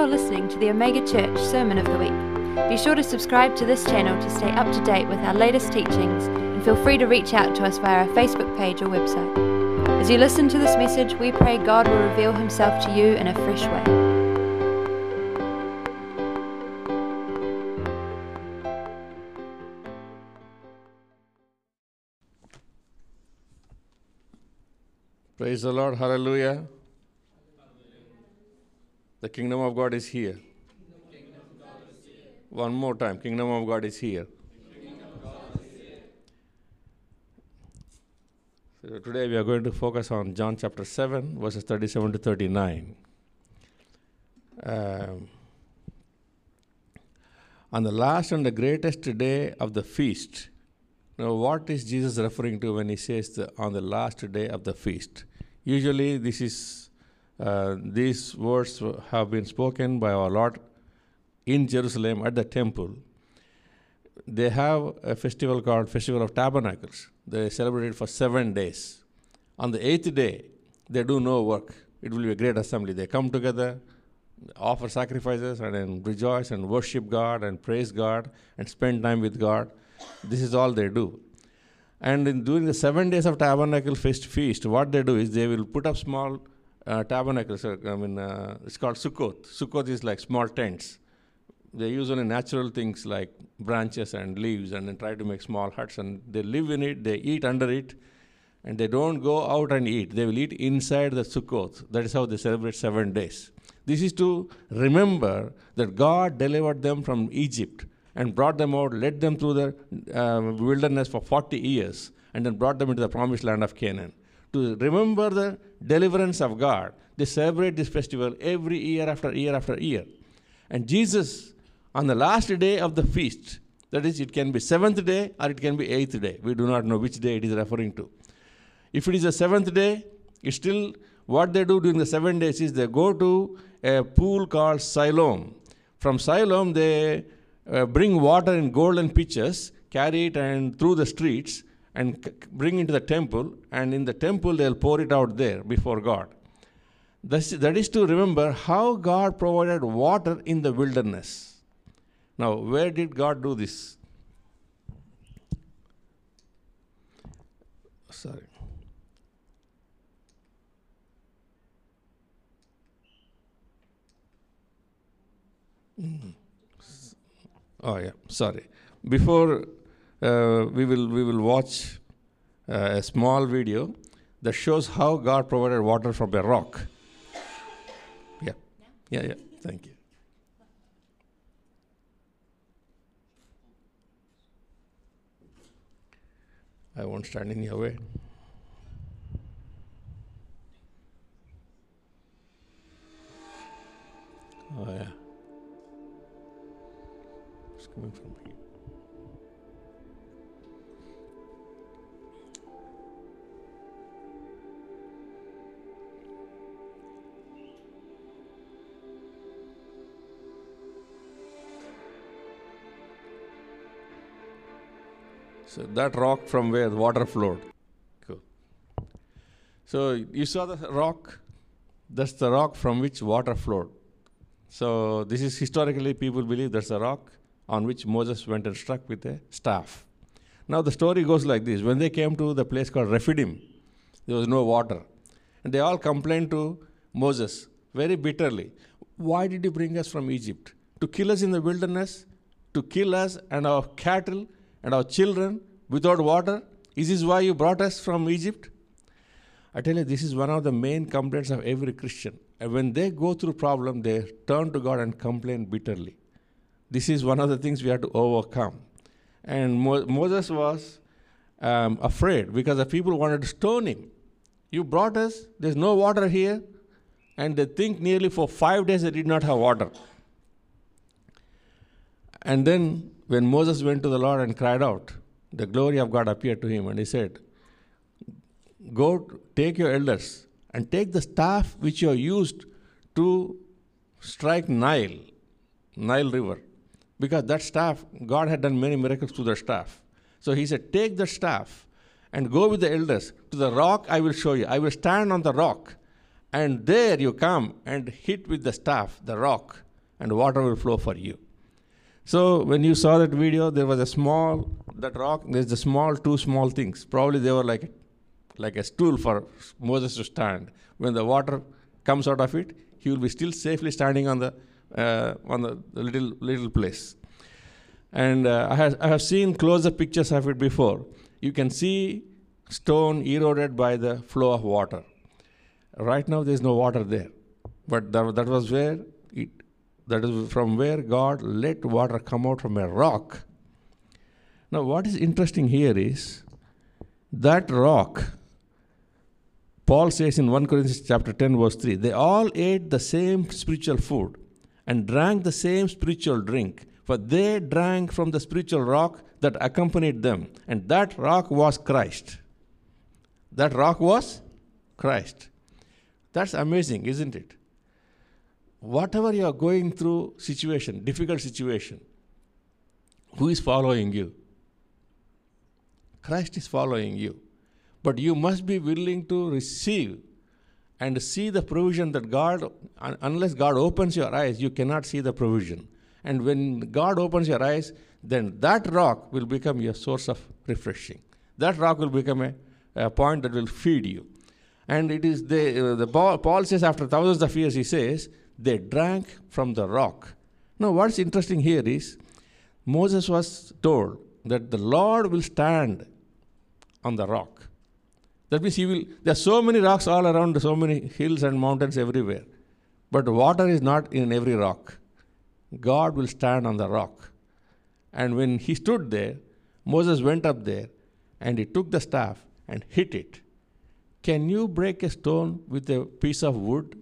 You're listening to the Omega Church Sermon of the Week. Be sure to subscribe to this channel to stay up to date with our latest teachings and feel free to reach out to us via our Facebook page or website. As you listen to this message, we pray God will reveal himself to you in a fresh way. Praise the Lord. Hallelujah. The kingdom of God is here. One more time. Kingdom of God is here. So today we are going to focus on John chapter 7, verses 37 to 39. Um, on the last and the greatest day of the feast. Now, what is Jesus referring to when he says the, on the last day of the feast? Usually, this is uh, these words have been spoken by our Lord in Jerusalem at the temple. They have a festival called Festival of Tabernacles. They celebrate it for seven days. On the eighth day, they do no work. It will be a great assembly. They come together, offer sacrifices, and then rejoice and worship God and praise God and spend time with God. This is all they do. And in during the seven days of tabernacle feast, feast, what they do is they will put up small uh, tabernacles. uh, I mean, uh, it's called sukkot. Sukkot is like small tents. They use only natural things like branches and leaves, and then try to make small huts. And they live in it. They eat under it, and they don't go out and eat. They will eat inside the sukkot. That is how they celebrate seven days. This is to remember that God delivered them from Egypt and brought them out, led them through the uh, wilderness for 40 years, and then brought them into the promised land of Canaan. To remember the deliverance of God, they celebrate this festival every year after year after year. And Jesus, on the last day of the feast, that is, it can be seventh day or it can be eighth day. We do not know which day it is referring to. If it is the seventh day, it's still what they do during the seven days is they go to a pool called Siloam. From Siloam, they uh, bring water in golden pitchers, carry it and through the streets, and bring into the temple. And in the temple, they'll pour it out there before God. This, that is to remember how God provided water in the wilderness. Now, where did God do this? Sorry. Mm. Oh yeah, sorry. Before we will we will watch uh, a small video that shows how God provided water from a rock. Yeah, yeah, yeah. Thank you. I won't stand in your way. Oh yeah. It's coming from here. So that rock from where the water flowed. Cool. So you saw the rock? That's the rock from which water flowed. So this is historically people believe that's a rock on which Moses went and struck with a staff. Now the story goes like this: when they came to the place called Rephidim, there was no water, and they all complained to Moses very bitterly. Why did you bring us from Egypt to kill us in the wilderness, to kill us and our cattle and our children without water? Is this why you brought us from Egypt? I tell you, this is one of the main complaints of every Christian. And when they go through problem, they turn to God and complain bitterly. This is one of the things we have to overcome. And Mo- Moses was um, afraid because the people wanted to stone him. You brought us, there's no water here, and they think nearly for five days they did not have water. And then when Moses went to the Lord and cried out, the glory of God appeared to him, and he said, Go take your elders and take the staff which you used to strike Nile, Nile River. Because that staff, God had done many miracles through the staff. So he said, Take the staff and go with the elders to the rock I will show you. I will stand on the rock, and there you come and hit with the staff, the rock, and water will flow for you. So when you saw that video, there was a small that rock. There's the small two small things. Probably they were like like a stool for Moses to stand. When the water comes out of it, he will be still safely standing on the uh, on the, the, little little place. And uh, I, have, I have seen closer pictures of it before. You can see stone eroded by the flow of water. Right now, there is no water there, but that, that was where that is from where God let water come out from a rock. Now, what is interesting here is that rock, Paul says in 1 Corinthians chapter 10, verse 3, they all ate the same spiritual food and drank the same spiritual drink, for they drank from the spiritual rock that accompanied them, and that rock was Christ. That rock was Christ. That's amazing, isn't it? Whatever you are going through situation, difficult situation, who is following you? Christ is following you. But you must be willing to receive and see the provision that God, unless God opens your eyes, you cannot see the provision. And when God opens your eyes, then that rock will become your source of refreshing. That rock will become a, a point that will feed you. And it is the, the Paul says after thousands of years, he says, they drank from the rock. Now, what's interesting here is Moses was told that the Lord will stand on the rock. That means he will. There are so many rocks all around, so many hills and mountains everywhere. But water is not in every rock. God will stand on the rock. And when he stood there, Moses went up there and he took the staff and hit it. Can you break a stone with a piece of wood?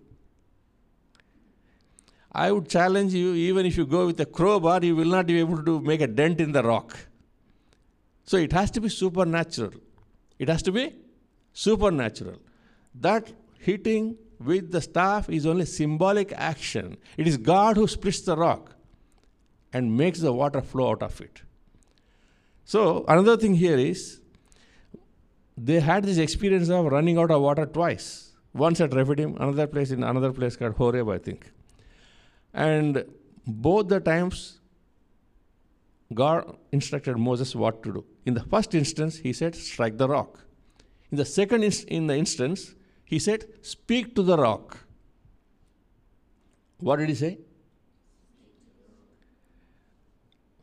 I would challenge you, even if you go with a crowbar, you will not be able to make a dent in the rock. So it has to be supernatural. It has to be supernatural. That hitting with the staff is only symbolic action. It is God who splits the rock and makes the water flow out of it. So, another thing here is they had this experience of running out of water twice. Once at Rephidim, another place in another place called Horeb, I think. And both the times, God instructed Moses what to do. In the first instance, he said, strike the rock. In the second inst- in the instance, he said, speak to the rock. What did he say?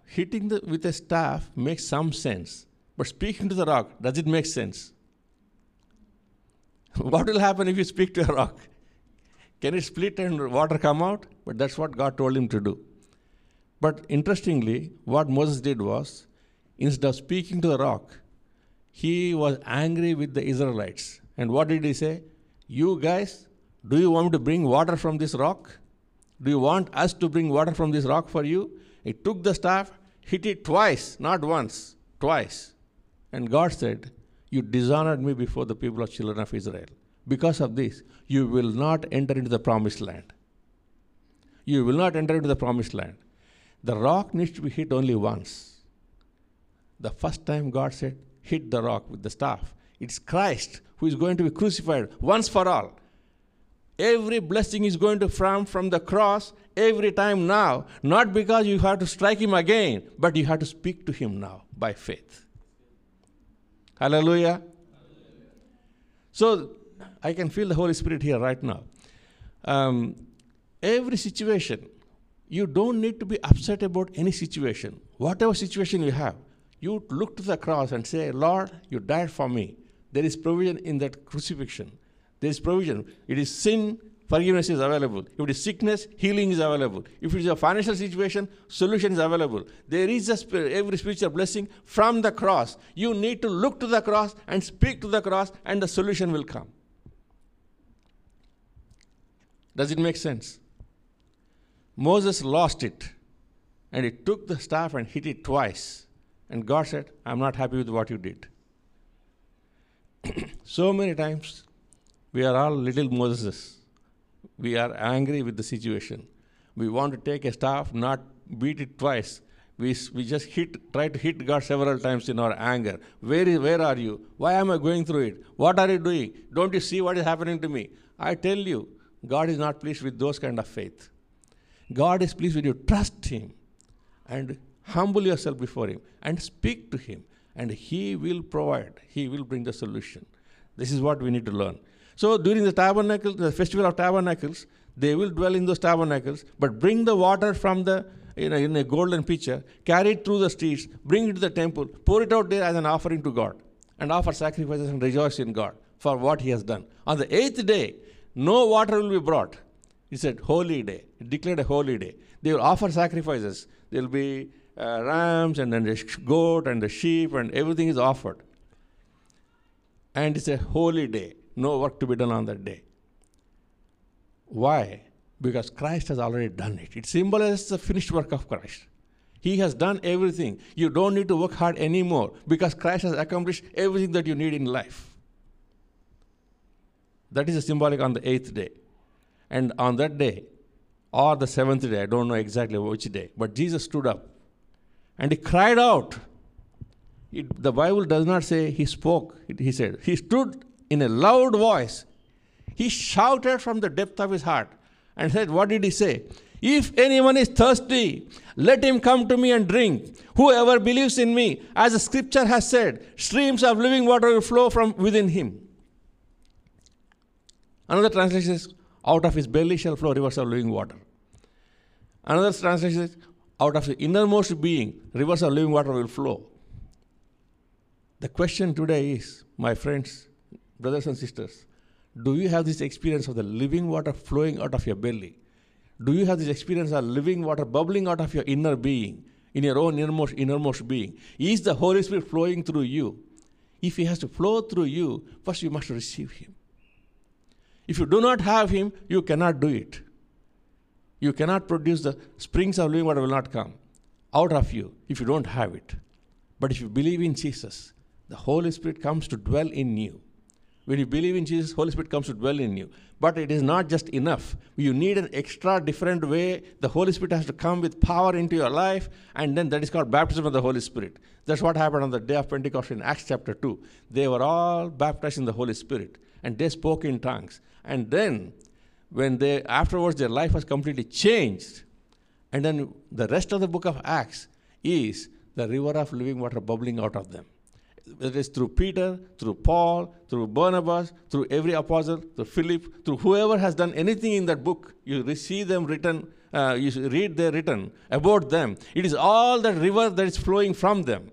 Hitting the, with a staff makes some sense, but speaking to the rock, does it make sense? what will happen if you speak to a rock? Can it split and water come out? But that's what God told him to do. But interestingly, what Moses did was, instead of speaking to the rock, he was angry with the Israelites. And what did he say? You guys, do you want me to bring water from this rock? Do you want us to bring water from this rock for you? He took the staff, hit it twice, not once, twice. And God said, You dishonored me before the people of children of Israel. Because of this, you will not enter into the promised land. You will not enter into the promised land. The rock needs to be hit only once. The first time God said, hit the rock with the staff. It's Christ who is going to be crucified once for all. Every blessing is going to come from the cross every time now, not because you have to strike him again, but you have to speak to him now by faith. Hallelujah. So I can feel the Holy Spirit here right now. Um, every situation, you don't need to be upset about any situation. Whatever situation you have, you look to the cross and say, Lord, you died for me. There is provision in that crucifixion. There is provision. It is sin, forgiveness is available. If it is sickness, healing is available. If it is a financial situation, solution is available. There is a spirit, every spiritual blessing from the cross. You need to look to the cross and speak to the cross, and the solution will come. Does it make sense? Moses lost it and he took the staff and hit it twice. And God said, I'm not happy with what you did. so many times we are all little Moses. We are angry with the situation. We want to take a staff, not beat it twice. We, we just hit, try to hit God several times in our anger. Where, is, where are you? Why am I going through it? What are you doing? Don't you see what is happening to me? I tell you, God is not pleased with those kind of faith. God is pleased when you trust Him and humble yourself before Him and speak to Him, and He will provide, He will bring the solution. This is what we need to learn. So during the tabernacle, the festival of tabernacles, they will dwell in those tabernacles, but bring the water from the in a, in a golden pitcher, carry it through the streets, bring it to the temple, pour it out there as an offering to God, and offer sacrifices and rejoice in God for what He has done. On the eighth day, no water will be brought. He said, holy day. Declared a holy day. They will offer sacrifices. There will be uh, rams and then the goat and the sheep and everything is offered. And it's a holy day. No work to be done on that day. Why? Because Christ has already done it. It symbolizes the finished work of Christ. He has done everything. You don't need to work hard anymore because Christ has accomplished everything that you need in life. That is a symbolic on the eighth day. And on that day, or the seventh day, I don't know exactly which day, but Jesus stood up and he cried out. It, the Bible does not say he spoke, it, he said. He stood in a loud voice. He shouted from the depth of his heart and said, What did he say? If anyone is thirsty, let him come to me and drink. Whoever believes in me, as the scripture has said, streams of living water will flow from within him. Another translation is, Out of his belly shall flow rivers of living water. Another translation is, Out of the innermost being, rivers of living water will flow. The question today is, my friends, brothers and sisters, do you have this experience of the living water flowing out of your belly? Do you have this experience of living water bubbling out of your inner being, in your own innermost, innermost being? Is the Holy Spirit flowing through you? If He has to flow through you, first you must receive Him. If you do not have Him, you cannot do it. You cannot produce the springs of living water will not come out of you if you don't have it. But if you believe in Jesus, the Holy Spirit comes to dwell in you. When you believe in Jesus, Holy Spirit comes to dwell in you. But it is not just enough. You need an extra different way. The Holy Spirit has to come with power into your life, and then that is called baptism of the Holy Spirit. That's what happened on the day of Pentecost in Acts chapter 2. They were all baptized in the Holy Spirit, and they spoke in tongues. And then, when they afterwards their life was completely changed, and then the rest of the book of Acts is the river of living water bubbling out of them whether it's through Peter, through Paul, through Barnabas, through every apostle, through Philip, through whoever has done anything in that book, you see them written, uh, you read their written about them. It is all that river that is flowing from them.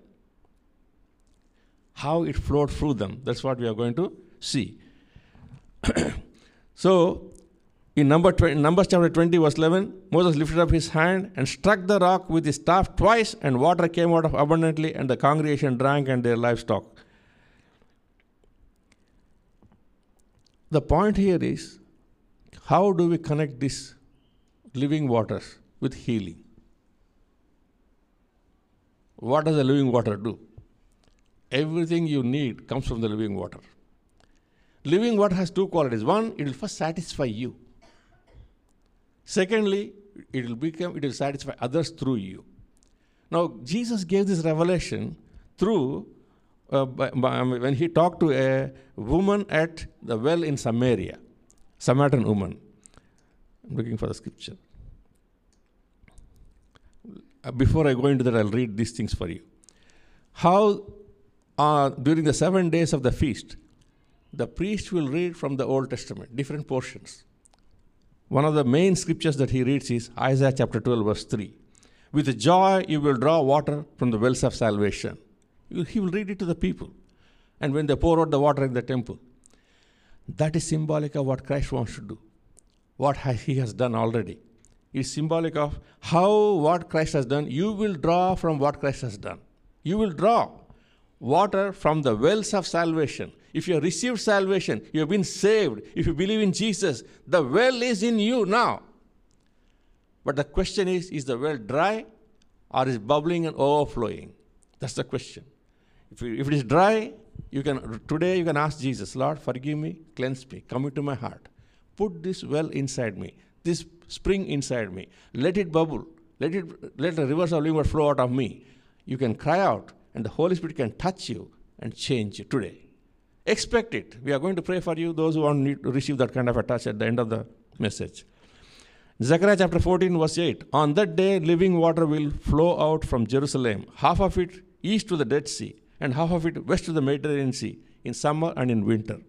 How it flowed through them. That's what we are going to see. so, in number 20, Numbers chapter 20, verse 11, Moses lifted up his hand and struck the rock with his staff twice, and water came out of abundantly, and the congregation drank and their livestock. The point here is how do we connect this living waters with healing? What does the living water do? Everything you need comes from the living water. Living water has two qualities. One, it will first satisfy you. Secondly, it will become it will satisfy others through you. Now, Jesus gave this revelation through uh, by, by, when he talked to a woman at the well in Samaria, Samaritan woman. I'm looking for the scripture. Uh, before I go into that, I'll read these things for you. How uh, during the seven days of the feast, the priest will read from the Old Testament, different portions. One of the main scriptures that he reads is Isaiah chapter 12, verse 3. With joy you will draw water from the wells of salvation. He will read it to the people. And when they pour out the water in the temple, that is symbolic of what Christ wants to do, what he has done already. It's symbolic of how what Christ has done, you will draw from what Christ has done. You will draw water from the wells of salvation. If you have received salvation, you have been saved, if you believe in Jesus, the well is in you now. But the question is is the well dry or is bubbling and overflowing? That's the question. If, you, if it is dry, you can today you can ask Jesus, Lord, forgive me, cleanse me, come into my heart. Put this well inside me, this spring inside me. Let it bubble. Let it let the rivers of living water flow out of me. You can cry out and the Holy Spirit can touch you and change you today. Expect it. We are going to pray for you, those who want to receive that kind of a touch at the end of the message. Zechariah chapter 14, verse 8 On that day, living water will flow out from Jerusalem, half of it east to the Dead Sea, and half of it west to the Mediterranean Sea, in summer and in winter.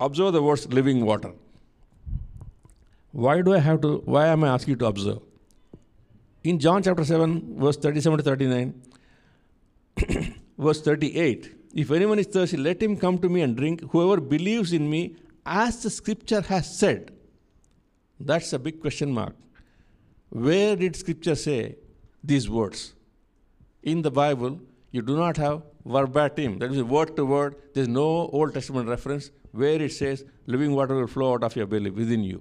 Observe the words living water. Why do I have to, why am I asking you to observe? In John chapter 7, verse 37 to 39, verse 38, if anyone is thirsty, let him come to me and drink. Whoever believes in me, as the scripture has said. That's a big question mark. Where did scripture say these words? In the Bible, you do not have verbatim, that is word to word. There's no Old Testament reference where it says living water will flow out of your belly within you.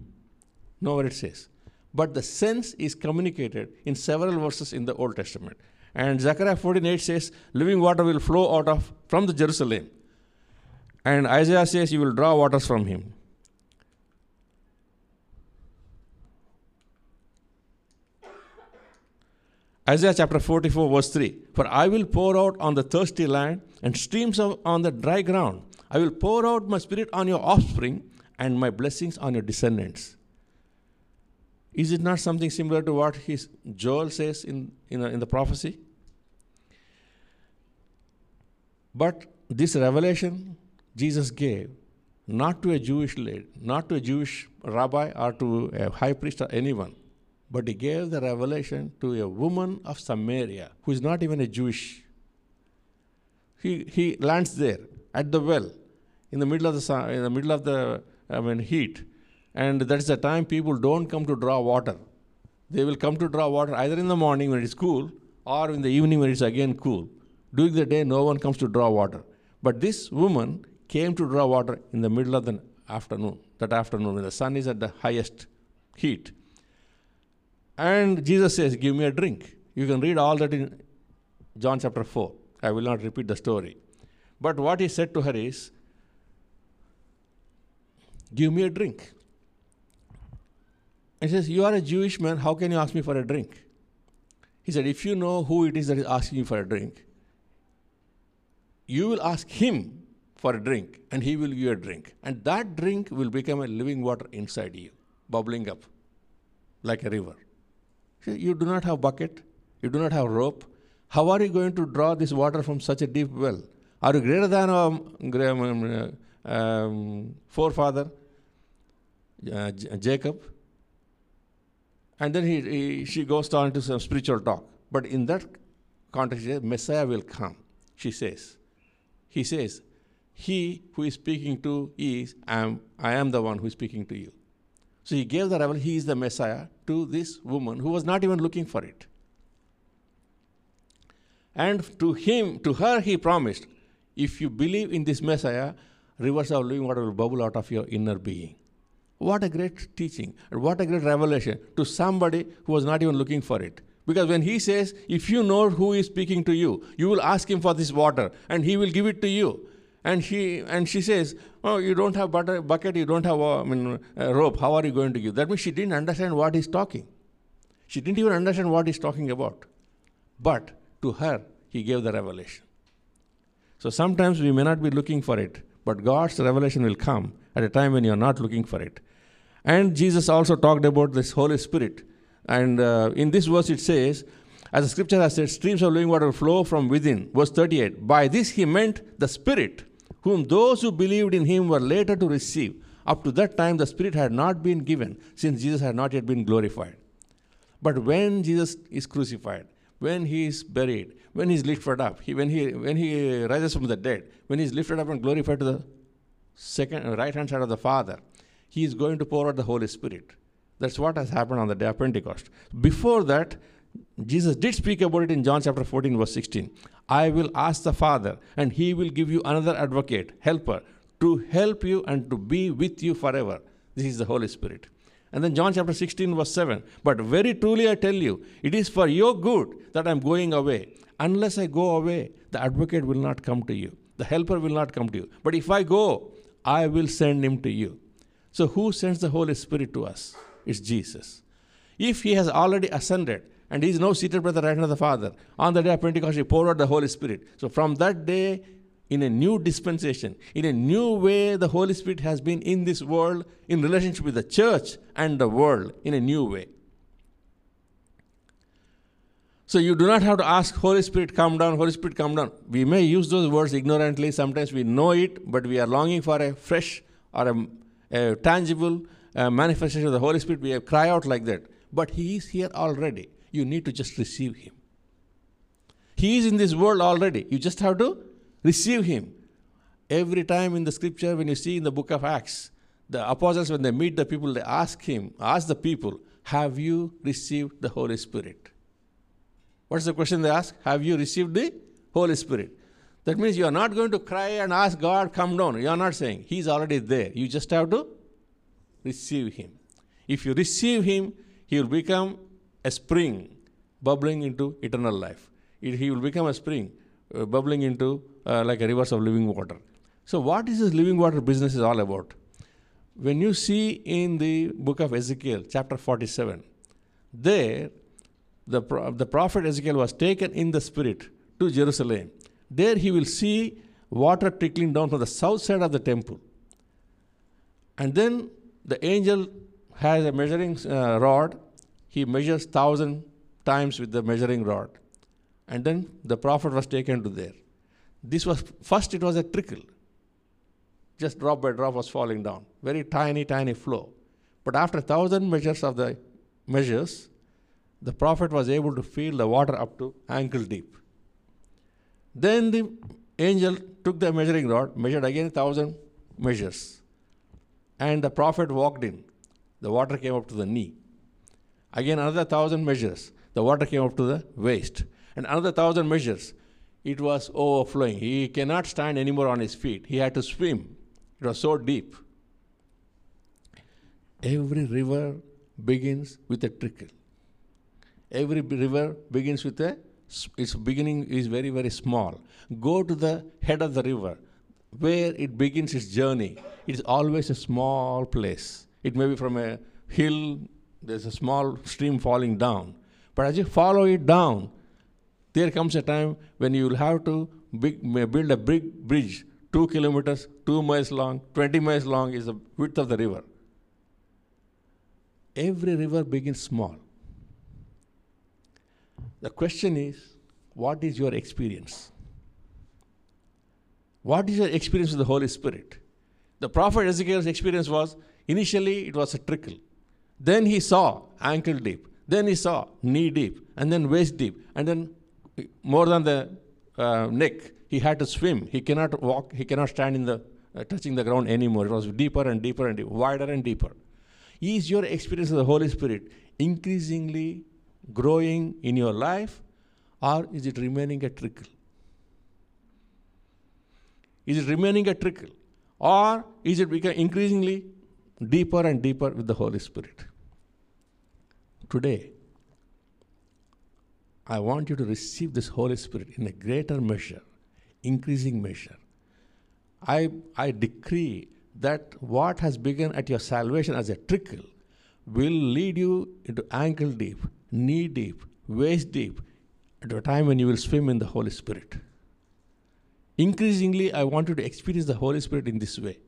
Nowhere it says. But the sense is communicated in several verses in the Old Testament. And Zechariah 14:8 says, living water will flow out of from the Jerusalem. And Isaiah says, You will draw waters from him. Isaiah chapter 44, verse 3 For I will pour out on the thirsty land and streams of, on the dry ground. I will pour out my spirit on your offspring and my blessings on your descendants. Is it not something similar to what his Joel says in, in, in the prophecy? But this revelation Jesus gave not to a Jewish lady, not to a Jewish rabbi or to a high priest or anyone, but he gave the revelation to a woman of Samaria who is not even a Jewish. He, he lands there at the well in the middle of the in the middle of the I mean, heat, and that is the time people don't come to draw water. They will come to draw water either in the morning when it is cool or in the evening when it's again cool. During the day, no one comes to draw water. But this woman came to draw water in the middle of the afternoon, that afternoon when the sun is at the highest heat. And Jesus says, Give me a drink. You can read all that in John chapter 4. I will not repeat the story. But what he said to her is, Give me a drink. He says, You are a Jewish man, how can you ask me for a drink? He said, If you know who it is that is asking you for a drink, you will ask him for a drink, and he will give you a drink. And that drink will become a living water inside you, bubbling up like a river. You do not have bucket, you do not have rope. How are you going to draw this water from such a deep well? Are you greater than our um, um, forefather, uh, Jacob? And then he, he, she goes on to some spiritual talk. But in that context, Messiah will come, she says. He says, he who is speaking to is, I am, I am the one who is speaking to you. So he gave the revelation, he is the Messiah, to this woman who was not even looking for it. And to him, to her, he promised, if you believe in this Messiah, rivers of living water will bubble out of your inner being. What a great teaching, what a great revelation to somebody who was not even looking for it. Because when he says, if you know who is speaking to you, you will ask him for this water, and he will give it to you. And she, and she says, Oh, you don't have butter, bucket, you don't have uh, I mean, a rope. How are you going to give? That means she didn't understand what he's talking. She didn't even understand what he's talking about. But to her, he gave the revelation. So sometimes we may not be looking for it, but God's revelation will come at a time when you're not looking for it. And Jesus also talked about this Holy Spirit. And uh, in this verse it says, as the scripture has said, streams of living water flow from within. Verse 38. By this he meant the Spirit whom those who believed in him were later to receive. Up to that time, the Spirit had not been given, since Jesus had not yet been glorified. But when Jesus is crucified, when he is buried, when he is lifted up, he, when, he, when he rises from the dead, when he is lifted up and glorified to the second right hand side of the Father, he is going to pour out the Holy Spirit. That's what has happened on the day of Pentecost. Before that, Jesus did speak about it in John chapter 14, verse 16. I will ask the Father, and he will give you another advocate, helper, to help you and to be with you forever. This is the Holy Spirit. And then John chapter 16, verse 7. But very truly I tell you, it is for your good that I am going away. Unless I go away, the advocate will not come to you, the helper will not come to you. But if I go, I will send him to you. So, who sends the Holy Spirit to us? It's Jesus. If he has already ascended, and he is now seated by the right hand of the Father. On the day of Pentecost, he poured out the Holy Spirit. So from that day, in a new dispensation, in a new way, the Holy Spirit has been in this world in relationship with the church and the world in a new way. So you do not have to ask, Holy Spirit, come down, Holy Spirit, come down. We may use those words ignorantly. Sometimes we know it, but we are longing for a fresh or a, a tangible uh, manifestation of the Holy Spirit. We cry out like that. But He is here already. You need to just receive Him. He is in this world already. You just have to receive Him. Every time in the scripture, when you see in the book of Acts, the apostles, when they meet the people, they ask Him, ask the people, Have you received the Holy Spirit? What's the question they ask? Have you received the Holy Spirit? That means you are not going to cry and ask God, come down. You are not saying. He's already there. You just have to receive Him. If you receive Him, He will become a spring bubbling into eternal life. It, he will become a spring uh, bubbling into uh, like a rivers of living water. So, what is this living water business is all about? When you see in the book of Ezekiel, chapter 47, there the, the prophet Ezekiel was taken in the spirit to Jerusalem. There he will see water trickling down from the south side of the temple. And then the angel has a measuring uh, rod. He measures thousand times with the measuring rod. And then the prophet was taken to there. This was first it was a trickle. Just drop by drop was falling down. Very tiny, tiny flow. But after thousand measures of the measures, the prophet was able to feel the water up to ankle deep. Then the angel took the measuring rod, measured again thousand measures. And the prophet walked in. The water came up to the knee. Again, another thousand measures. The water came up to the waist. And another thousand measures. It was overflowing. He cannot stand anymore on his feet. He had to swim. It was so deep. Every river begins with a trickle. Every river begins with a, its beginning is very, very small. Go to the head of the river where it begins its journey. It is always a small place. It may be from a hill, there's a small stream falling down. But as you follow it down, there comes a time when you will have to big, build a big bridge, two kilometers, two miles long, 20 miles long is the width of the river. Every river begins small. The question is, what is your experience? What is your experience with the Holy Spirit? The prophet Ezekiel's experience was initially it was a trickle. Then he saw ankle deep. Then he saw knee deep. And then waist deep. And then more than the uh, neck, he had to swim. He cannot walk. He cannot stand in the uh, touching the ground anymore. It was deeper and deeper and wider and deeper. Is your experience of the Holy Spirit increasingly growing in your life, or is it remaining a trickle? Is it remaining a trickle? Or is it becoming increasingly deeper and deeper with the Holy Spirit? Today, I want you to receive this Holy Spirit in a greater measure, increasing measure. I, I decree that what has begun at your salvation as a trickle will lead you into ankle deep, knee deep, waist deep, at a time when you will swim in the Holy Spirit. Increasingly, I want you to experience the Holy Spirit in this way.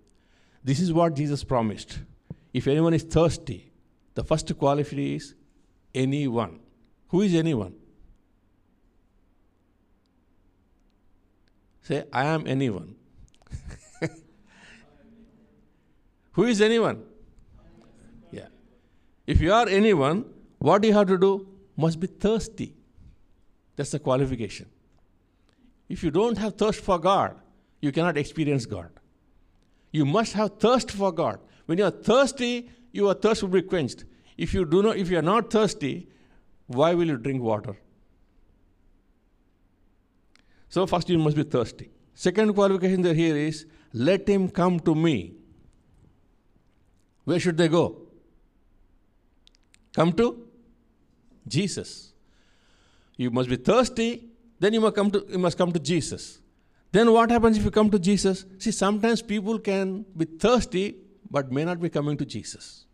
This is what Jesus promised. If anyone is thirsty, the first quality is anyone. Who is anyone? Say, I am anyone. Who is anyone? Yeah. If you are anyone, what you have to do must be thirsty. That's the qualification. If you don't have thirst for God, you cannot experience God. You must have thirst for God. When you are thirsty, your thirst will be quenched. If you do not, if you are not thirsty, why will you drink water? So first you must be thirsty. Second qualification there here is let him come to me. Where should they go? Come to Jesus. You must be thirsty, then you must come to you must come to Jesus. Then what happens if you come to Jesus? See, sometimes people can be thirsty but may not be coming to Jesus.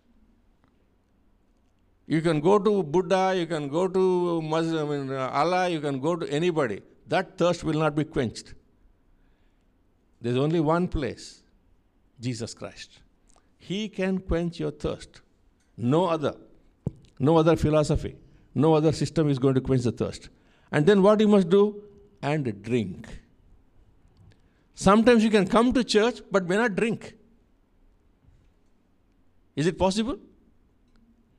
You can go to Buddha, you can go to Muslim, I mean, uh, Allah, you can go to anybody. That thirst will not be quenched. There's only one place Jesus Christ. He can quench your thirst. No other. No other philosophy. No other system is going to quench the thirst. And then what you must do? And drink. Sometimes you can come to church but may not drink. Is it possible?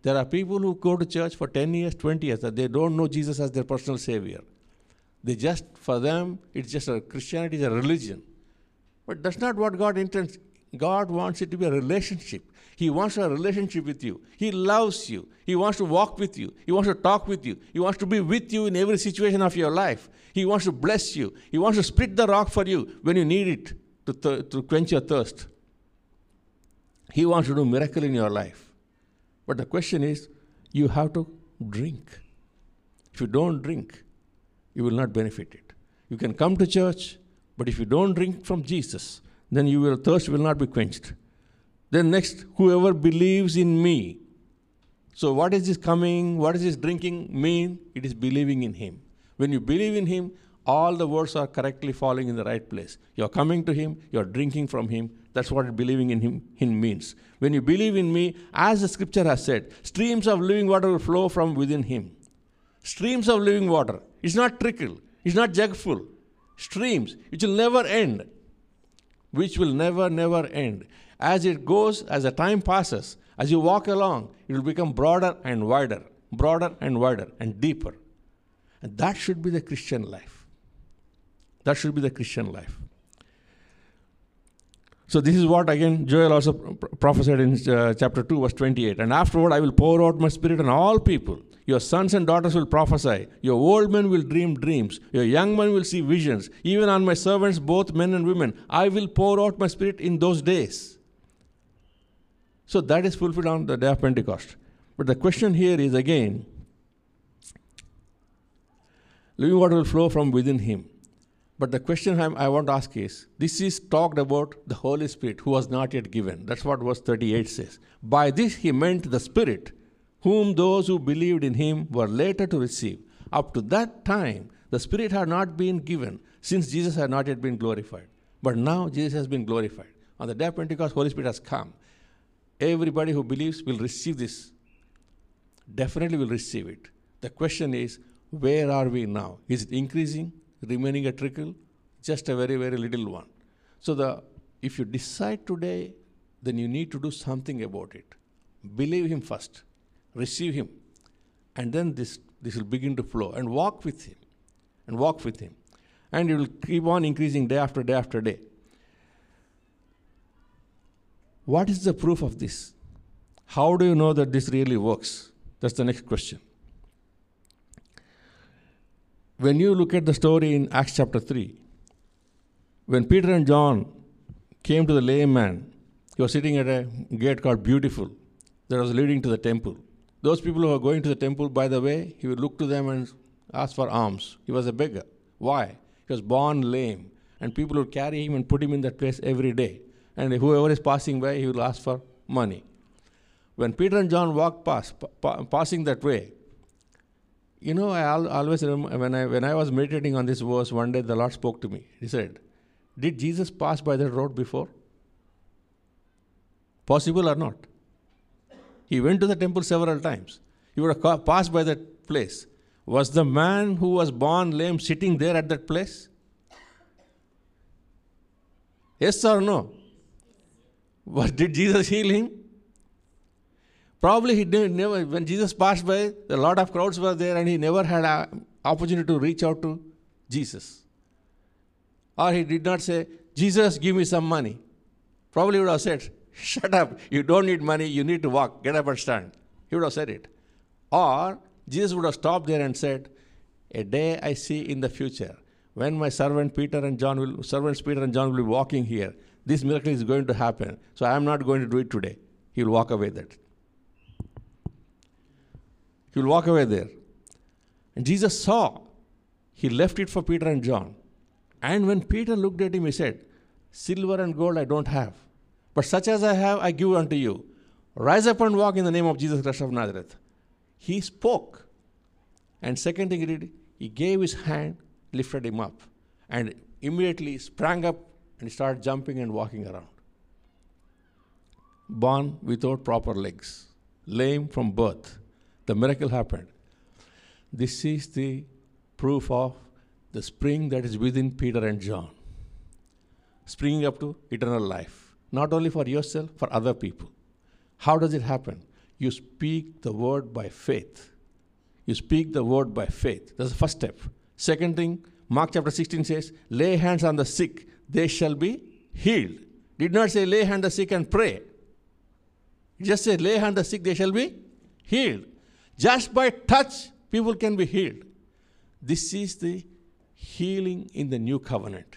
There are people who go to church for 10 years, 20 years, that they don't know Jesus as their personal savior. They just, for them, it's just a Christianity is a religion. But that's not what God intends. God wants it to be a relationship. He wants a relationship with you. He loves you. He wants to walk with you. He wants to talk with you. He wants to be with you in every situation of your life. He wants to bless you. He wants to split the rock for you when you need it to, th- to quench your thirst. He wants to do miracle in your life. But the question is, you have to drink. If you don't drink, you will not benefit it. You can come to church, but if you don't drink from Jesus, then your thirst will not be quenched. Then next, whoever believes in me. So what is this coming? What is this drinking mean? It is believing in him. When you believe in him, all the words are correctly falling in the right place. You're coming to him, you're drinking from him. That's what believing in him, him means. When you believe in me, as the scripture has said, streams of living water will flow from within him. Streams of living water. It's not trickle, it's not jug full. Streams, which will never end. Which will never, never end. As it goes, as the time passes, as you walk along, it will become broader and wider, broader and wider, and deeper. And that should be the Christian life. That should be the Christian life. So this is what again Joel also prophesied in uh, chapter 2 verse 28 and afterward I will pour out my spirit on all people your sons and daughters will prophesy. Your old men will dream dreams. Your young men will see visions. Even on my servants both men and women I will pour out my spirit in those days. So that is fulfilled on the day of Pentecost. But the question here is again living water will flow from within him. But the question I want to ask is this is talked about the Holy Spirit who was not yet given. That's what verse 38 says. By this he meant the Spirit, whom those who believed in him were later to receive. Up to that time, the Spirit had not been given since Jesus had not yet been glorified. But now Jesus has been glorified. On the day of Pentecost, Holy Spirit has come. Everybody who believes will receive this. Definitely will receive it. The question is, where are we now? Is it increasing? remaining a trickle, just a very, very little one. So the if you decide today, then you need to do something about it. Believe him first, receive him, and then this this will begin to flow and walk with him. And walk with him. And it will keep on increasing day after day after day. What is the proof of this? How do you know that this really works? That's the next question when you look at the story in Acts chapter 3, when Peter and John came to the lame man, he was sitting at a gate called Beautiful that was leading to the temple. Those people who were going to the temple, by the way, he would look to them and ask for alms. He was a beggar. Why? He was born lame, and people would carry him and put him in that place every day. And whoever is passing by, he will ask for money. When Peter and John walked past, pa- passing that way, you know, I always remember when I when I was meditating on this verse, one day the Lord spoke to me. He said, "Did Jesus pass by that road before? Possible or not? He went to the temple several times. He would have passed by that place. Was the man who was born lame sitting there at that place? Yes or no? What did Jesus heal him? Probably he never when Jesus passed by, a lot of crowds were there, and he never had an opportunity to reach out to Jesus. Or he did not say, Jesus, give me some money. Probably would have said, Shut up, you don't need money, you need to walk, get up and stand. He would have said it. Or Jesus would have stopped there and said, A day I see in the future, when my servant Peter and John will servants Peter and John will be walking here, this miracle is going to happen. So I am not going to do it today. He will walk away that. He will walk away there. And Jesus saw. He left it for Peter and John. And when Peter looked at him, he said, Silver and gold I don't have, but such as I have, I give unto you. Rise up and walk in the name of Jesus Christ of Nazareth. He spoke. And second thing he did, he gave his hand, lifted him up, and immediately sprang up and started jumping and walking around. Born without proper legs, lame from birth. The miracle happened. This is the proof of the spring that is within Peter and John, springing up to eternal life, not only for yourself, for other people. How does it happen? You speak the word by faith. You speak the word by faith. That's the first step. Second thing, Mark chapter 16 says, lay hands on the sick, they shall be healed. Did not say lay hands on the sick and pray. Just say lay hands on the sick, they shall be healed. Just by touch, people can be healed. This is the healing in the new covenant.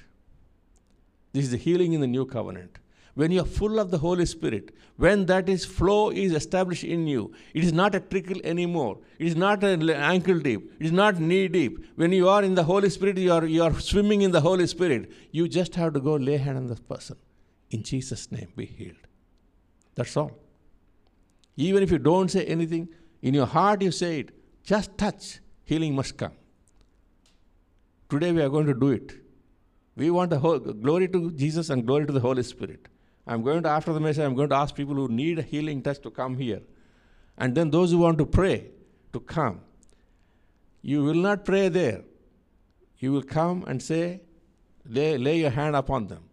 This is the healing in the new covenant when you are full of the Holy Spirit, when that is flow is established in you, it is not a trickle anymore. It is not an ankle deep. It is not knee deep. When you are in the Holy Spirit, you are, you are swimming in the Holy Spirit. You just have to go lay hand on the person. In Jesus' name, be healed. That's all. Even if you don't say anything, in your heart you say it. Just touch. Healing must come. Today we are going to do it. We want the whole, glory to Jesus and glory to the Holy Spirit. I'm going to, after the message, I'm going to ask people who need a healing touch to come here. And then those who want to pray to come. You will not pray there. You will come and say, lay, lay your hand upon them.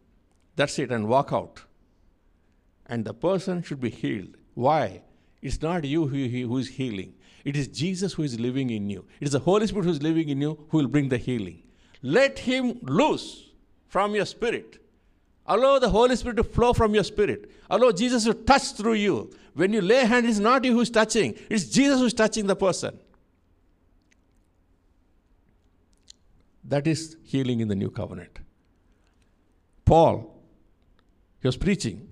That's it, and walk out. And the person should be healed. Why? It's not you who, who is healing. It is Jesus who is living in you. It is the Holy Spirit who is living in you who will bring the healing. Let Him loose from your spirit Allow the Holy Spirit to flow from your spirit. Allow Jesus to touch through you. When you lay hand, it's not you who's touching, it's Jesus who's touching the person. That is healing in the new covenant. Paul, he was preaching.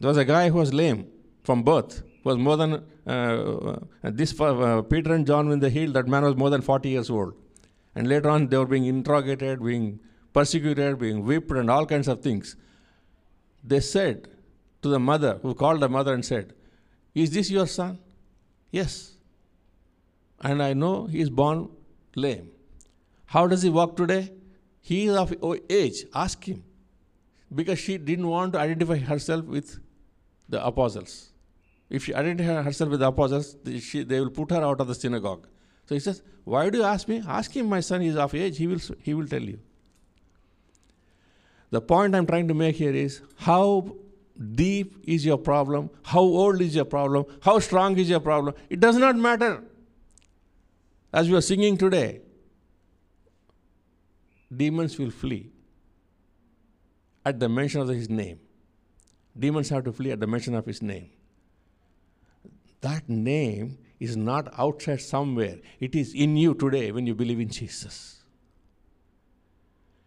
There was a guy who was lame from birth, was more than uh, uh, this. Uh, Peter and John, when they healed, that man was more than 40 years old. And later on, they were being interrogated, being persecuted, being whipped, and all kinds of things they said to the mother, who called the mother and said, Is this your son? Yes. And I know he is born lame. How does he walk today? He is of age. Ask him. Because she didn't want to identify herself with the apostles. If she identifies herself with the apostles, they will put her out of the synagogue. So he says, Why do you ask me? Ask him, my son He is of age, he will, he will tell you. The point I'm trying to make here is how deep is your problem, how old is your problem, how strong is your problem. It does not matter. As we are singing today, demons will flee at the mention of his name. Demons have to flee at the mention of his name. That name is not outside somewhere, it is in you today when you believe in Jesus.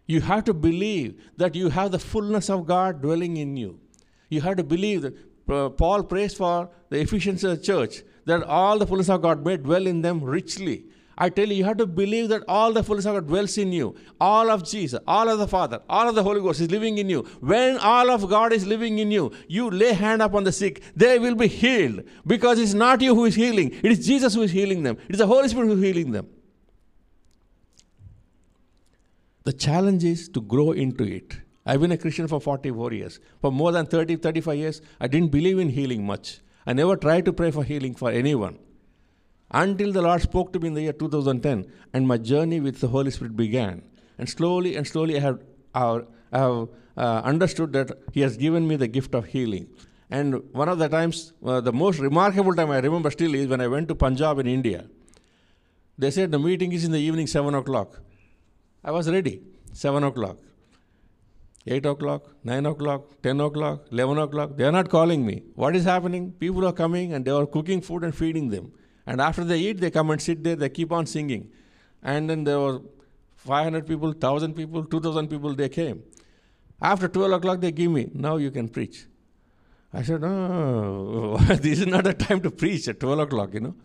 You have to believe that you have the fullness of God dwelling in you. You have to believe that uh, Paul prays for the Ephesians of the church that all the fullness of God may dwell in them richly. I tell you, you have to believe that all the fullness of God dwells in you. All of Jesus, all of the Father, all of the Holy Ghost is living in you. When all of God is living in you, you lay hand upon the sick, they will be healed. Because it's not you who is healing, it is Jesus who is healing them. It is the Holy Spirit who is healing them. The challenge is to grow into it. I've been a Christian for 44 years. For more than 30, 35 years, I didn't believe in healing much. I never tried to pray for healing for anyone. Until the Lord spoke to me in the year 2010, and my journey with the Holy Spirit began. And slowly and slowly, I have, I have uh, understood that He has given me the gift of healing. And one of the times, uh, the most remarkable time I remember still is when I went to Punjab in India. They said the meeting is in the evening, 7 o'clock. I was ready. 7 o'clock, 8 o'clock, 9 o'clock, 10 o'clock, 11 o'clock. They are not calling me. What is happening? People are coming and they are cooking food and feeding them. And after they eat, they come and sit there, they keep on singing. And then there were 500 people, 1,000 people, 2,000 people, they came. After 12 o'clock, they give me, now you can preach. I said, oh, this is not a time to preach at 12 o'clock, you know.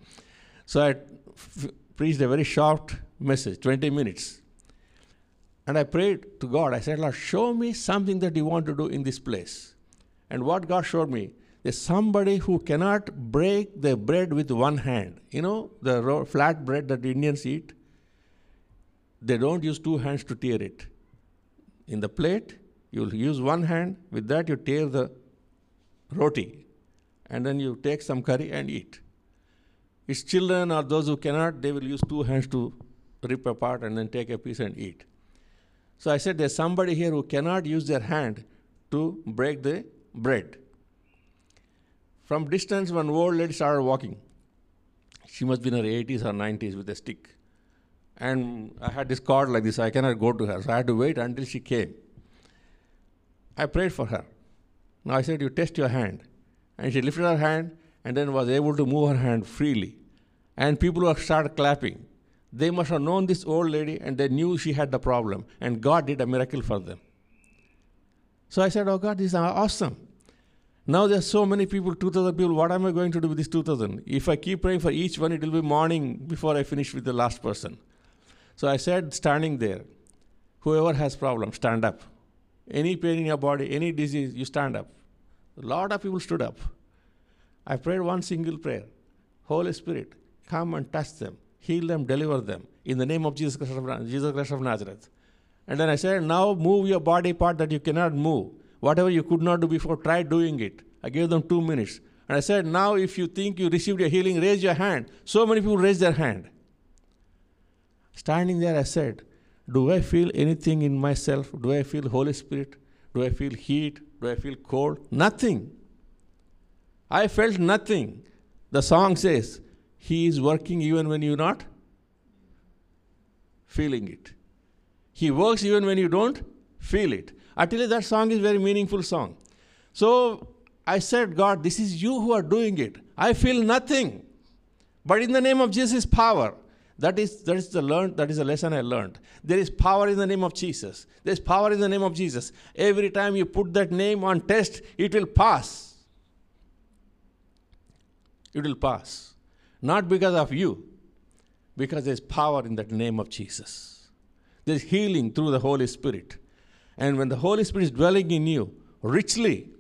So I f- preached a very short message, 20 minutes. And I prayed to God. I said, Lord, show me something that you want to do in this place. And what God showed me is somebody who cannot break the bread with one hand. You know, the flat bread that Indians eat? They don't use two hands to tear it. In the plate, You'll use one hand, with that, you tear the roti, and then you take some curry and eat. Its children or those who cannot, they will use two hands to rip apart and then take a piece and eat. So I said, There's somebody here who cannot use their hand to break the bread. From distance, one old lady started walking. She must be in her 80s or 90s with a stick. And I had this cord like this, I cannot go to her. So I had to wait until she came. I prayed for her. Now I said, You test your hand. And she lifted her hand and then was able to move her hand freely. And people started clapping. They must have known this old lady and they knew she had the problem. And God did a miracle for them. So I said, Oh God, this is awesome. Now there's so many people, 2,000 people. What am I going to do with this 2,000? If I keep praying for each one, it will be morning before I finish with the last person. So I said, standing there, whoever has problem, stand up. Any pain in your body, any disease, you stand up. A lot of people stood up. I prayed one single prayer. Holy Spirit, come and touch them, heal them, deliver them in the name of Jesus Christ of, Jesus Christ of Nazareth. And then I said, now move your body part that you cannot move. Whatever you could not do before, try doing it. I gave them two minutes. And I said, now if you think you received your healing, raise your hand. So many people raised their hand. Standing there, I said, do I feel anything in myself? Do I feel Holy Spirit? Do I feel heat? Do I feel cold? Nothing. I felt nothing. The song says, He is working even when you're not feeling it. He works even when you don't feel it. I tell you, that song is very meaningful song. So I said, God, this is you who are doing it. I feel nothing. But in the name of Jesus' power, that is, that is the learned, that is the lesson I learned. There is power in the name of Jesus. There is power in the name of Jesus. Every time you put that name on test, it will pass. It will pass. Not because of you, because there's power in that name of Jesus. There's healing through the Holy Spirit. And when the Holy Spirit is dwelling in you richly,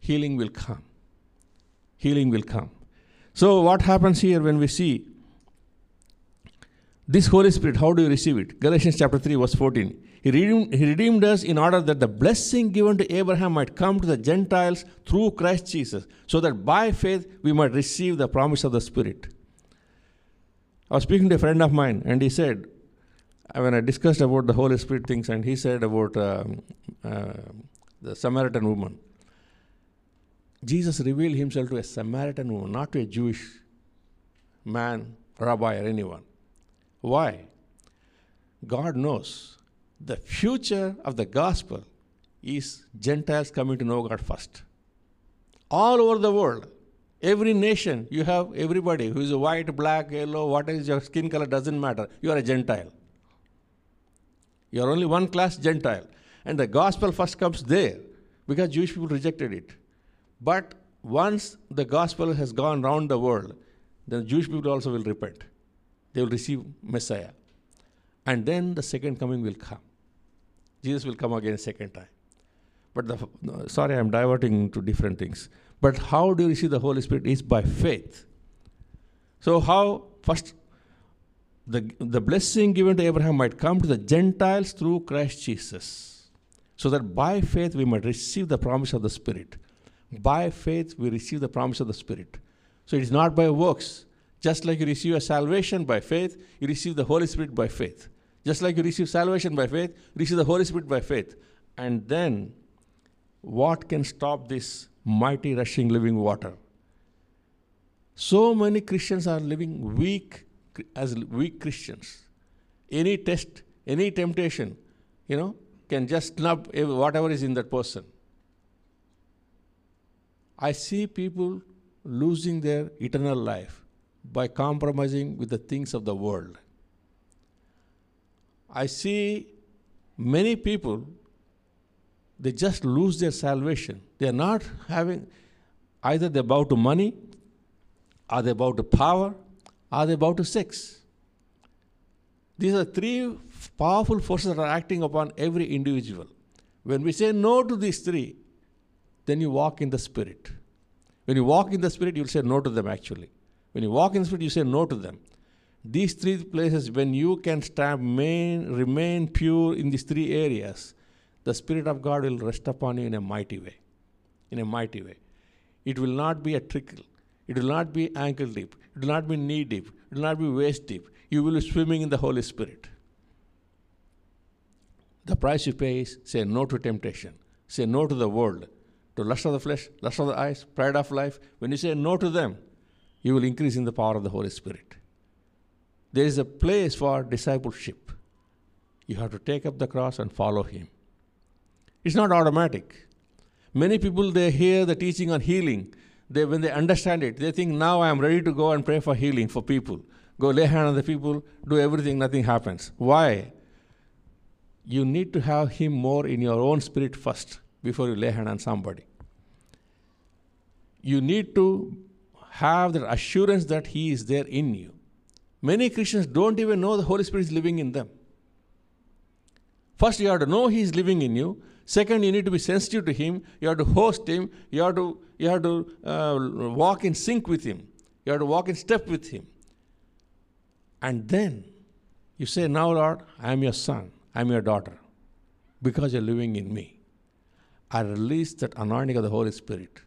healing will come. Healing will come. So, what happens here when we see this Holy Spirit, how do you receive it? Galatians chapter 3, verse 14. He redeemed, he redeemed us in order that the blessing given to Abraham might come to the Gentiles through Christ Jesus, so that by faith we might receive the promise of the Spirit. I was speaking to a friend of mine, and he said, uh, when I discussed about the Holy Spirit things, and he said about um, uh, the Samaritan woman. Jesus revealed himself to a Samaritan woman, not to a Jewish man, rabbi, or anyone. Why? God knows the future of the gospel is Gentiles coming to know God first. All over the world, every nation, you have everybody who is white, black, yellow, what is your skin color doesn't matter. You are a Gentile. You are only one class Gentile. And the gospel first comes there because Jewish people rejected it. But once the gospel has gone round the world, then Jewish people also will repent they will receive Messiah. And then the second coming will come. Jesus will come again a second time. But the, sorry, I'm diverting to different things. But how do you receive the Holy Spirit is by faith. So how first the, the blessing given to Abraham might come to the Gentiles through Christ Jesus. So that by faith we might receive the promise of the Spirit. By faith we receive the promise of the Spirit. So it is not by works. Just like you receive a salvation by faith, you receive the Holy Spirit by faith. Just like you receive salvation by faith, receive the Holy Spirit by faith. And then, what can stop this mighty rushing living water? So many Christians are living weak as weak Christians. Any test, any temptation, you know, can just snub whatever is in that person. I see people losing their eternal life by compromising with the things of the world. I see many people, they just lose their salvation. They are not having, either they bow to money, are they about to power, are they about to sex. These are three powerful forces that are acting upon every individual. When we say no to these three, then you walk in the Spirit. When you walk in the Spirit, you'll say no to them actually. When you walk in the Spirit, you say no to them. These three places, when you can stand, main, remain pure in these three areas, the Spirit of God will rest upon you in a mighty way. In a mighty way. It will not be a trickle. It will not be ankle deep. It will not be knee deep. It will not be waist deep. You will be swimming in the Holy Spirit. The price you pay is say no to temptation, say no to the world, to lust of the flesh, lust of the eyes, pride of life. When you say no to them, you will increase in the power of the Holy Spirit. There is a place for discipleship. You have to take up the cross and follow Him. It's not automatic. Many people they hear the teaching on healing. They when they understand it, they think now I am ready to go and pray for healing for people. Go lay hand on the people, do everything, nothing happens. Why? You need to have Him more in your own spirit first before you lay hand on somebody. You need to have that assurance that He is there in you. Many Christians don't even know the Holy Spirit is living in them. First, you have to know He is living in you. Second, you need to be sensitive to Him. You have to host Him. You have to, you have to uh, walk in sync with Him. You have to walk in step with Him. And then you say, Now, Lord, I am your son. I am your daughter. Because you're living in me. I release that anointing of the Holy Spirit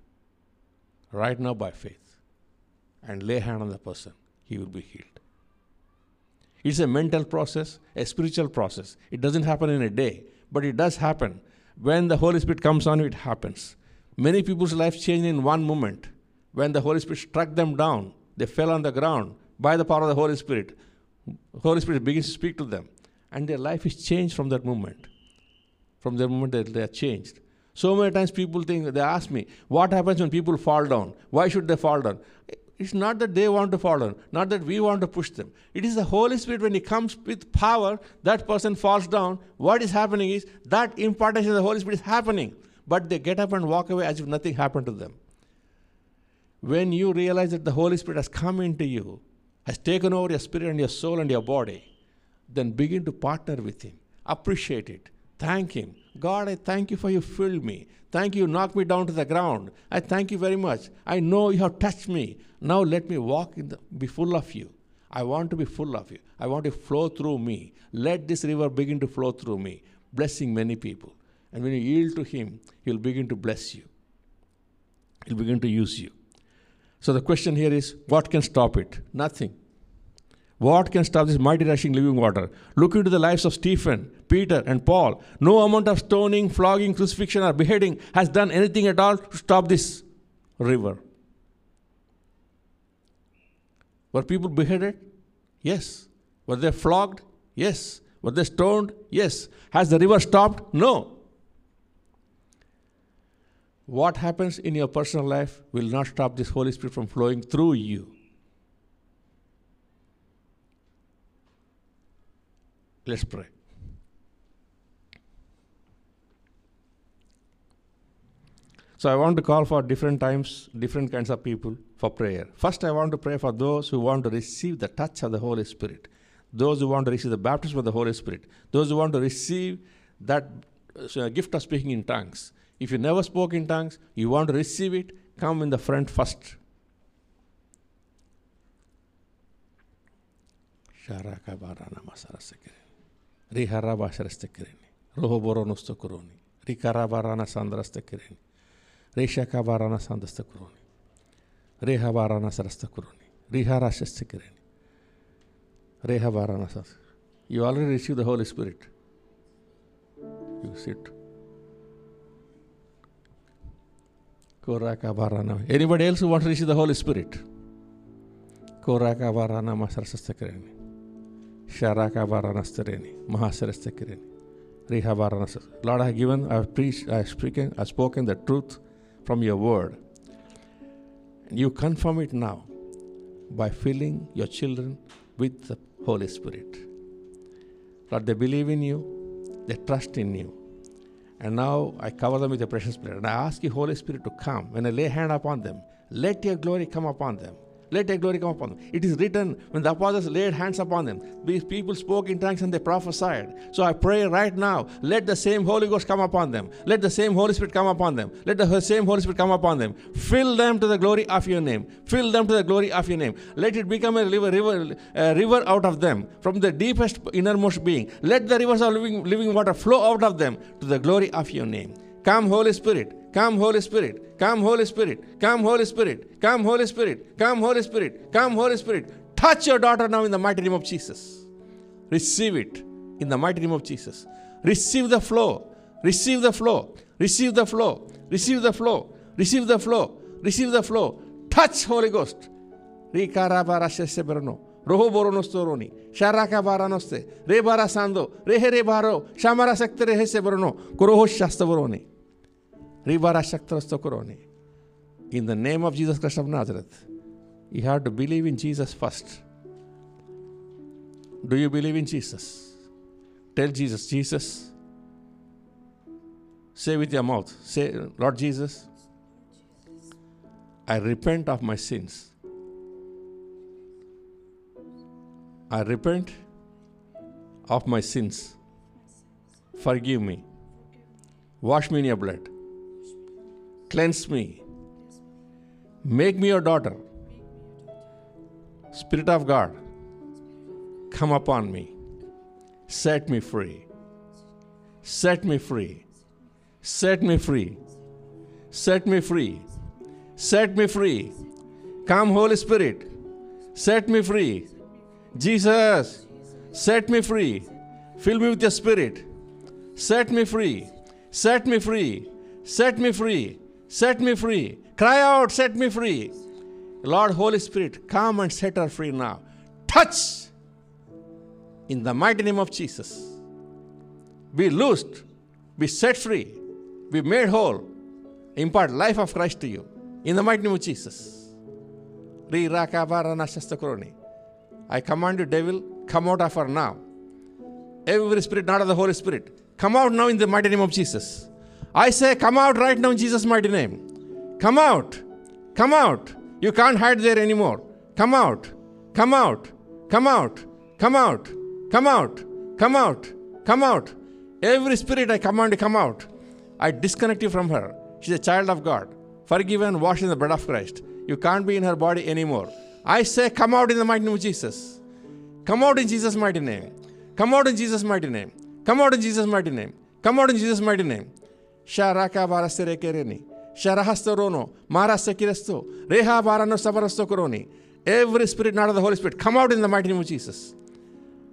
right now by faith and lay hand on the person. He will be healed. It's a mental process, a spiritual process. It doesn't happen in a day, but it does happen. When the Holy Spirit comes on you, it happens. Many people's lives change in one moment. When the Holy Spirit struck them down, they fell on the ground by the power of the Holy Spirit. Holy Spirit begins to speak to them, and their life is changed from that moment. From that moment, they, they are changed. So many times people think, they ask me, what happens when people fall down? Why should they fall down? It's not that they want to fall down, not that we want to push them. It is the Holy Spirit, when He comes with power, that person falls down. What is happening is that impartation of the Holy Spirit is happening. But they get up and walk away as if nothing happened to them. When you realize that the Holy Spirit has come into you, has taken over your spirit and your soul and your body, then begin to partner with Him. Appreciate it. Thank Him. God, I thank you for you filled me. Thank you, knocked me down to the ground. I thank you very much. I know you have touched me. Now let me walk in the, be full of you. I want to be full of you. I want to flow through me. Let this river begin to flow through me, blessing many people. And when you yield to Him, He'll begin to bless you. He'll begin to use you. So the question here is what can stop it? Nothing. What can stop this mighty rushing living water? Look into the lives of Stephen, Peter, and Paul. No amount of stoning, flogging, crucifixion, or beheading has done anything at all to stop this river. Were people beheaded? Yes. Were they flogged? Yes. Were they stoned? Yes. Has the river stopped? No. What happens in your personal life will not stop this Holy Spirit from flowing through you. Let's pray. So I want to call for different times, different kinds of people for prayer. First, I want to pray for those who want to receive the touch of the Holy Spirit, those who want to receive the baptism of the Holy Spirit, those who want to receive that uh, gift of speaking in tongues. If you never spoke in tongues, you want to receive it, come in the front first. Sandrastekireni, Reshakabarana Sandastakuroni, Rehabarana Sarastakuroni, Riharashastekireni, Rehabarana Sas. You already received the Holy Spirit. You sit. Korakabarana. Anybody else who wants to receive the Holy Spirit? Korakabarana Masarastakireni. Sharaka Varanastareni, Mahasarastakireni, Riha Varanas. Lord, I have given, I have preached, I have spoken, I have spoken the truth from your word. You confirm it now by filling your children with the Holy Spirit. Lord, they believe in you, they trust in you. And now I cover them with the precious blood. And I ask you, Holy Spirit, to come. When I lay hand upon them, let your glory come upon them. Let your glory come upon them. It is written when the apostles laid hands upon them, these people spoke in tongues and they prophesied. So I pray right now, let the same Holy Ghost come upon them. Let the same Holy Spirit come upon them. Let the same Holy Spirit come upon them. Fill them to the glory of your name. Fill them to the glory of your name. Let it become a river, river, a river out of them from the deepest innermost being. Let the rivers of living, living water flow out of them to the glory of your name. Come, Holy Spirit. Come, Holy Spirit. Come, Holy Spirit. Come, Holy Spirit. Come, Holy Spirit. Come, Holy Spirit. Come, Holy Spirit. Touch your daughter now in the mighty name of Jesus. Receive it in the mighty name of Jesus. Receive the flow. Receive the flow. Receive the flow. Receive the flow. Receive the flow. Receive the flow. Touch Holy Ghost. Roho boronostoroni, sharaka baranoste, re barasando, rehe re baro, shamara rehe se borono, koroho shasta boroni. Ribara Shaktrastokoroni. In the name of Jesus Christ of Nazareth, you have to believe in Jesus first. Do you believe in Jesus? Tell Jesus, Jesus. Say with your mouth, say, Lord Jesus, I repent of my sins. I repent of my sins. Forgive me. Wash me in your blood. Cleanse me. Make me your daughter. Spirit of God, come upon me. Set me free. Set me free. Set me free. Set me free. Set me free. Come, Holy Spirit. Set me free. Jesus, set me free. Fill me with your spirit. Set me free. Set me free. Set me free. Set me free. Cry out, set me free. Lord Holy Spirit, come and set her free now. Touch in the mighty name of Jesus. Be loosed, be set free, be made whole. Impart life of Christ to you in the mighty name of Jesus. I command you, devil, come out of her now. Every spirit not of the Holy Spirit, come out now in the mighty name of Jesus. I say, come out right now in Jesus' mighty name. Come out. Come out. You can't hide there anymore. Come out. Come out. Come out. Come out. Come out. Come out. Come out. Every spirit I command to come out. I disconnect you from her. She's a child of God, forgiven, washed in the blood of Christ. You can't be in her body anymore. I say, come out in the mighty name of Jesus. Come out in Jesus' mighty name. Come out in Jesus' mighty name. Come out in Jesus' mighty name. Come out in Jesus' mighty name. Sharaka barastere kereni. Sharahastorono. Marasakirasto. Reha barano sabarasto koroni. Every spirit not of the Holy Spirit, come out in the mighty name of Jesus.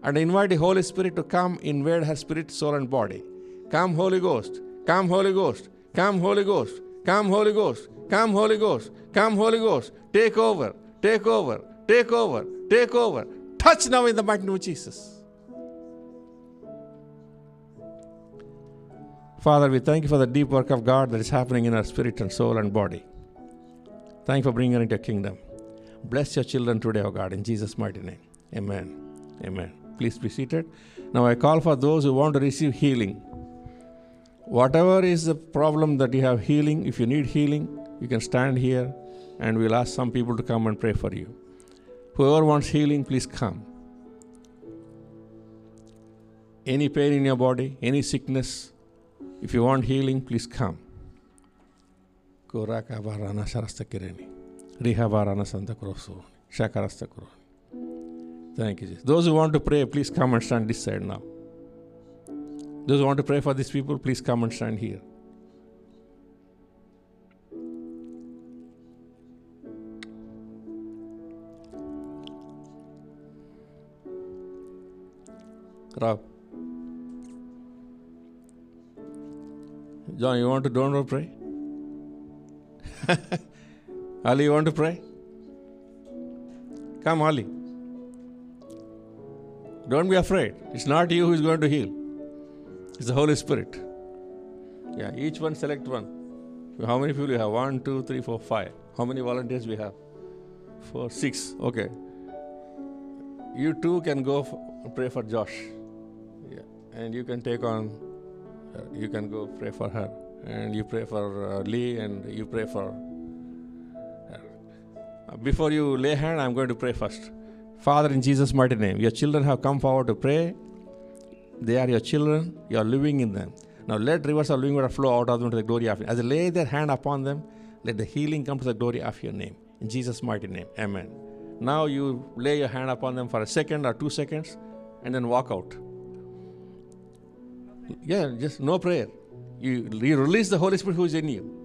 And invite the Holy Spirit to come invade her spirit, soul, and body. Come, Holy Ghost. Come, Holy Ghost. Come, Holy Ghost. Come, Holy Ghost. Come, Holy Ghost. Come, Holy Ghost. Take over. Take over. Take over. Take over. Touch now in the mighty name of Jesus. Father, we thank you for the deep work of God that is happening in our spirit and soul and body. Thank you for bringing it into your kingdom. Bless your children today, O God, in Jesus' mighty name. Amen. Amen. Please be seated. Now I call for those who want to receive healing. Whatever is the problem that you have healing, if you need healing, you can stand here and we'll ask some people to come and pray for you. Whoever wants healing, please come. Any pain in your body, any sickness, if you want healing, please come. Koraka varana sharasta kireni. Riha varana santa krosu. Shakarasta kuroni. Thank you, Jesus. Those who want to pray, please come and stand this side now. Those who want to pray for these people, please come and stand here. Rao. John, you want to don't pray? Ali, you want to pray? Come, Ali. Don't be afraid. It's not you who is going to heal. It's the Holy Spirit. Yeah, each one select one. How many people you have? One, two, three, four, five. How many volunteers we have? Four, six. Okay. You two can go for, pray for Josh. Yeah. And you can take on you can go pray for her. And you pray for uh, Lee and you pray for her. Uh, Before you lay hand, I'm going to pray first. Father, in Jesus' mighty name, your children have come forward to pray. They are your children. You are living in them. Now let rivers of living water flow out of them to the glory of you. As they lay their hand upon them, let the healing come to the glory of your name. In Jesus' mighty name. Amen. Now you lay your hand upon them for a second or two seconds and then walk out. Yeah, just no prayer. You, you release the Holy Spirit who is in you.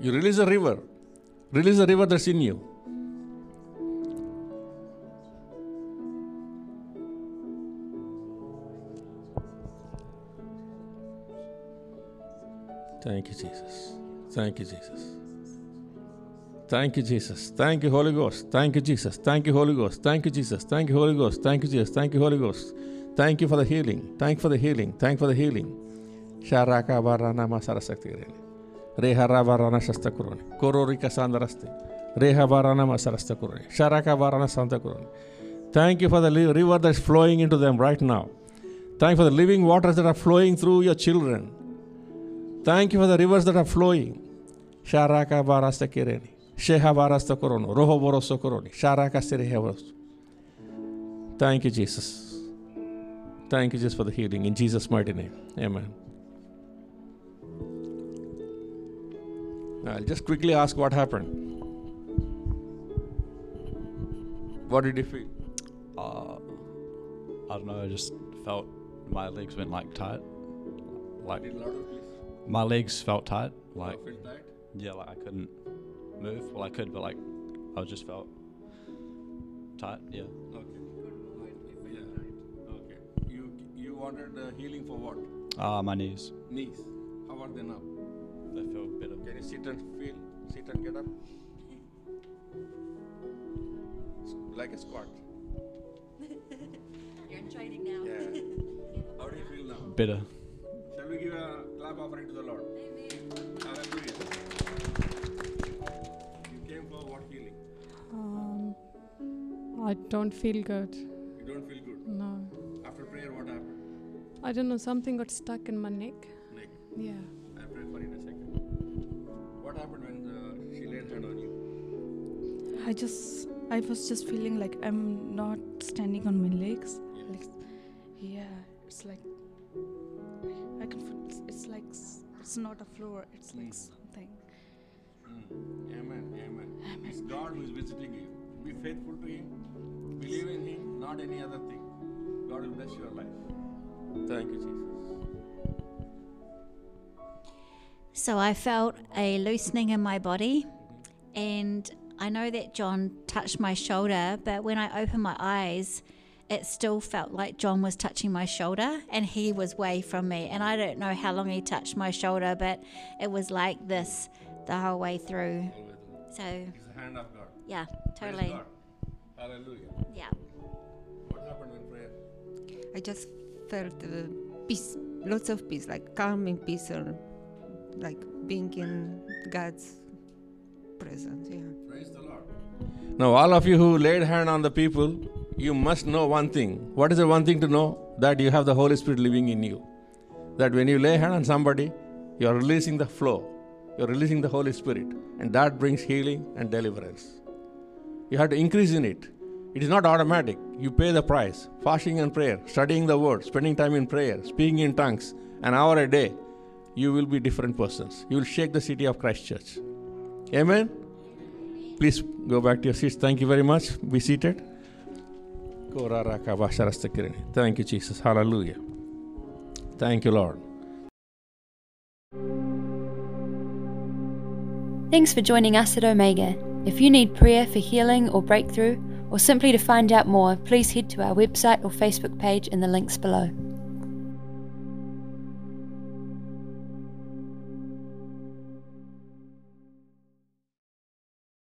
You release a river. Release the river that's in you. Thank you, Jesus. Thank you, Jesus. Thank you, Jesus. Thank you, Holy Ghost. Thank you, Jesus. Thank you, Holy Ghost. Thank you, Jesus. Thank you, Holy Ghost. Thank you, Jesus. Thank you, Holy Ghost. Thank you for the healing. Thank you for the healing. Thank you for the healing. Sharaka varana masarasakti Reha varana shasta kurani. Kororika sandaraste. Reha varana masarasta kurani. Sharaka varana santa kurani. Thank you for the river that's flowing into them right now. Thank you for the living waters that are flowing through your children. Thank you for the rivers that are flowing. Sharaka varasta kireni. Sheha varasta korono. Roho boroso koroni. Sharaka. Thank you, Jesus. Thank you, Jesus, for the healing. In Jesus' mighty name. Amen. I'll just quickly ask what happened. What did you feel? Uh, I don't know. I just felt my legs went like tight. Like. My legs felt tight. Like tight? yeah, like I couldn't move. Well, I could, but like I just felt tight. Yeah. Okay. Yeah. Okay. You you wanted uh, healing for what? Uh, my knees. Knees. How are they now? They feel better. Can you sit and feel? Sit and get up. Like a squat. You're in training now. Yeah. How do you feel now? Better. Shall we give a clap offering to the Lord? Hallelujah. You came for what healing? Um, I don't feel good. You don't feel good. No. After prayer, what happened? I don't know, something got stuck in my neck. Neck. Yeah. I'll pray for you in a second. What happened when uh, she laid hand on you? I just, I was just feeling like I'm not standing on my legs. Yes. Like, yeah, it's like I can feel. It's, it's like it's not a floor. It's like Mm. something. Mm. Amen. Amen. It's God who is visiting you. Be faithful to Him. Believe in Him, not any other thing. God will bless your life. Thank you, Jesus. So I felt a loosening in my body, and I know that John touched my shoulder, but when I opened my eyes, it still felt like John was touching my shoulder and he was way from me. And I don't know how long he touched my shoulder, but it was like this the whole way through. So, It's the hand of God. yeah, totally. God. Hallelujah. Yeah. What happened when prayer? I just felt uh, peace, lots of peace, like calming peace, or like being in God's presence. Yeah. Praise the Lord. Now, all of you who laid hand on the people, you must know one thing. What is the one thing to know? That you have the Holy Spirit living in you. That when you lay hand on somebody, you are releasing the flow, you are releasing the Holy Spirit, and that brings healing and deliverance. You have to increase in it. It is not automatic. You pay the price. Fasting and prayer, studying the word, spending time in prayer, speaking in tongues, an hour a day, you will be different persons. You will shake the city of Christchurch. Amen. Please go back to your seats. Thank you very much. Be seated. Thank you, Jesus. Hallelujah. Thank you, Lord. Thanks for joining us at Omega. If you need prayer for healing or breakthrough, or simply to find out more, please head to our website or Facebook page in the links below.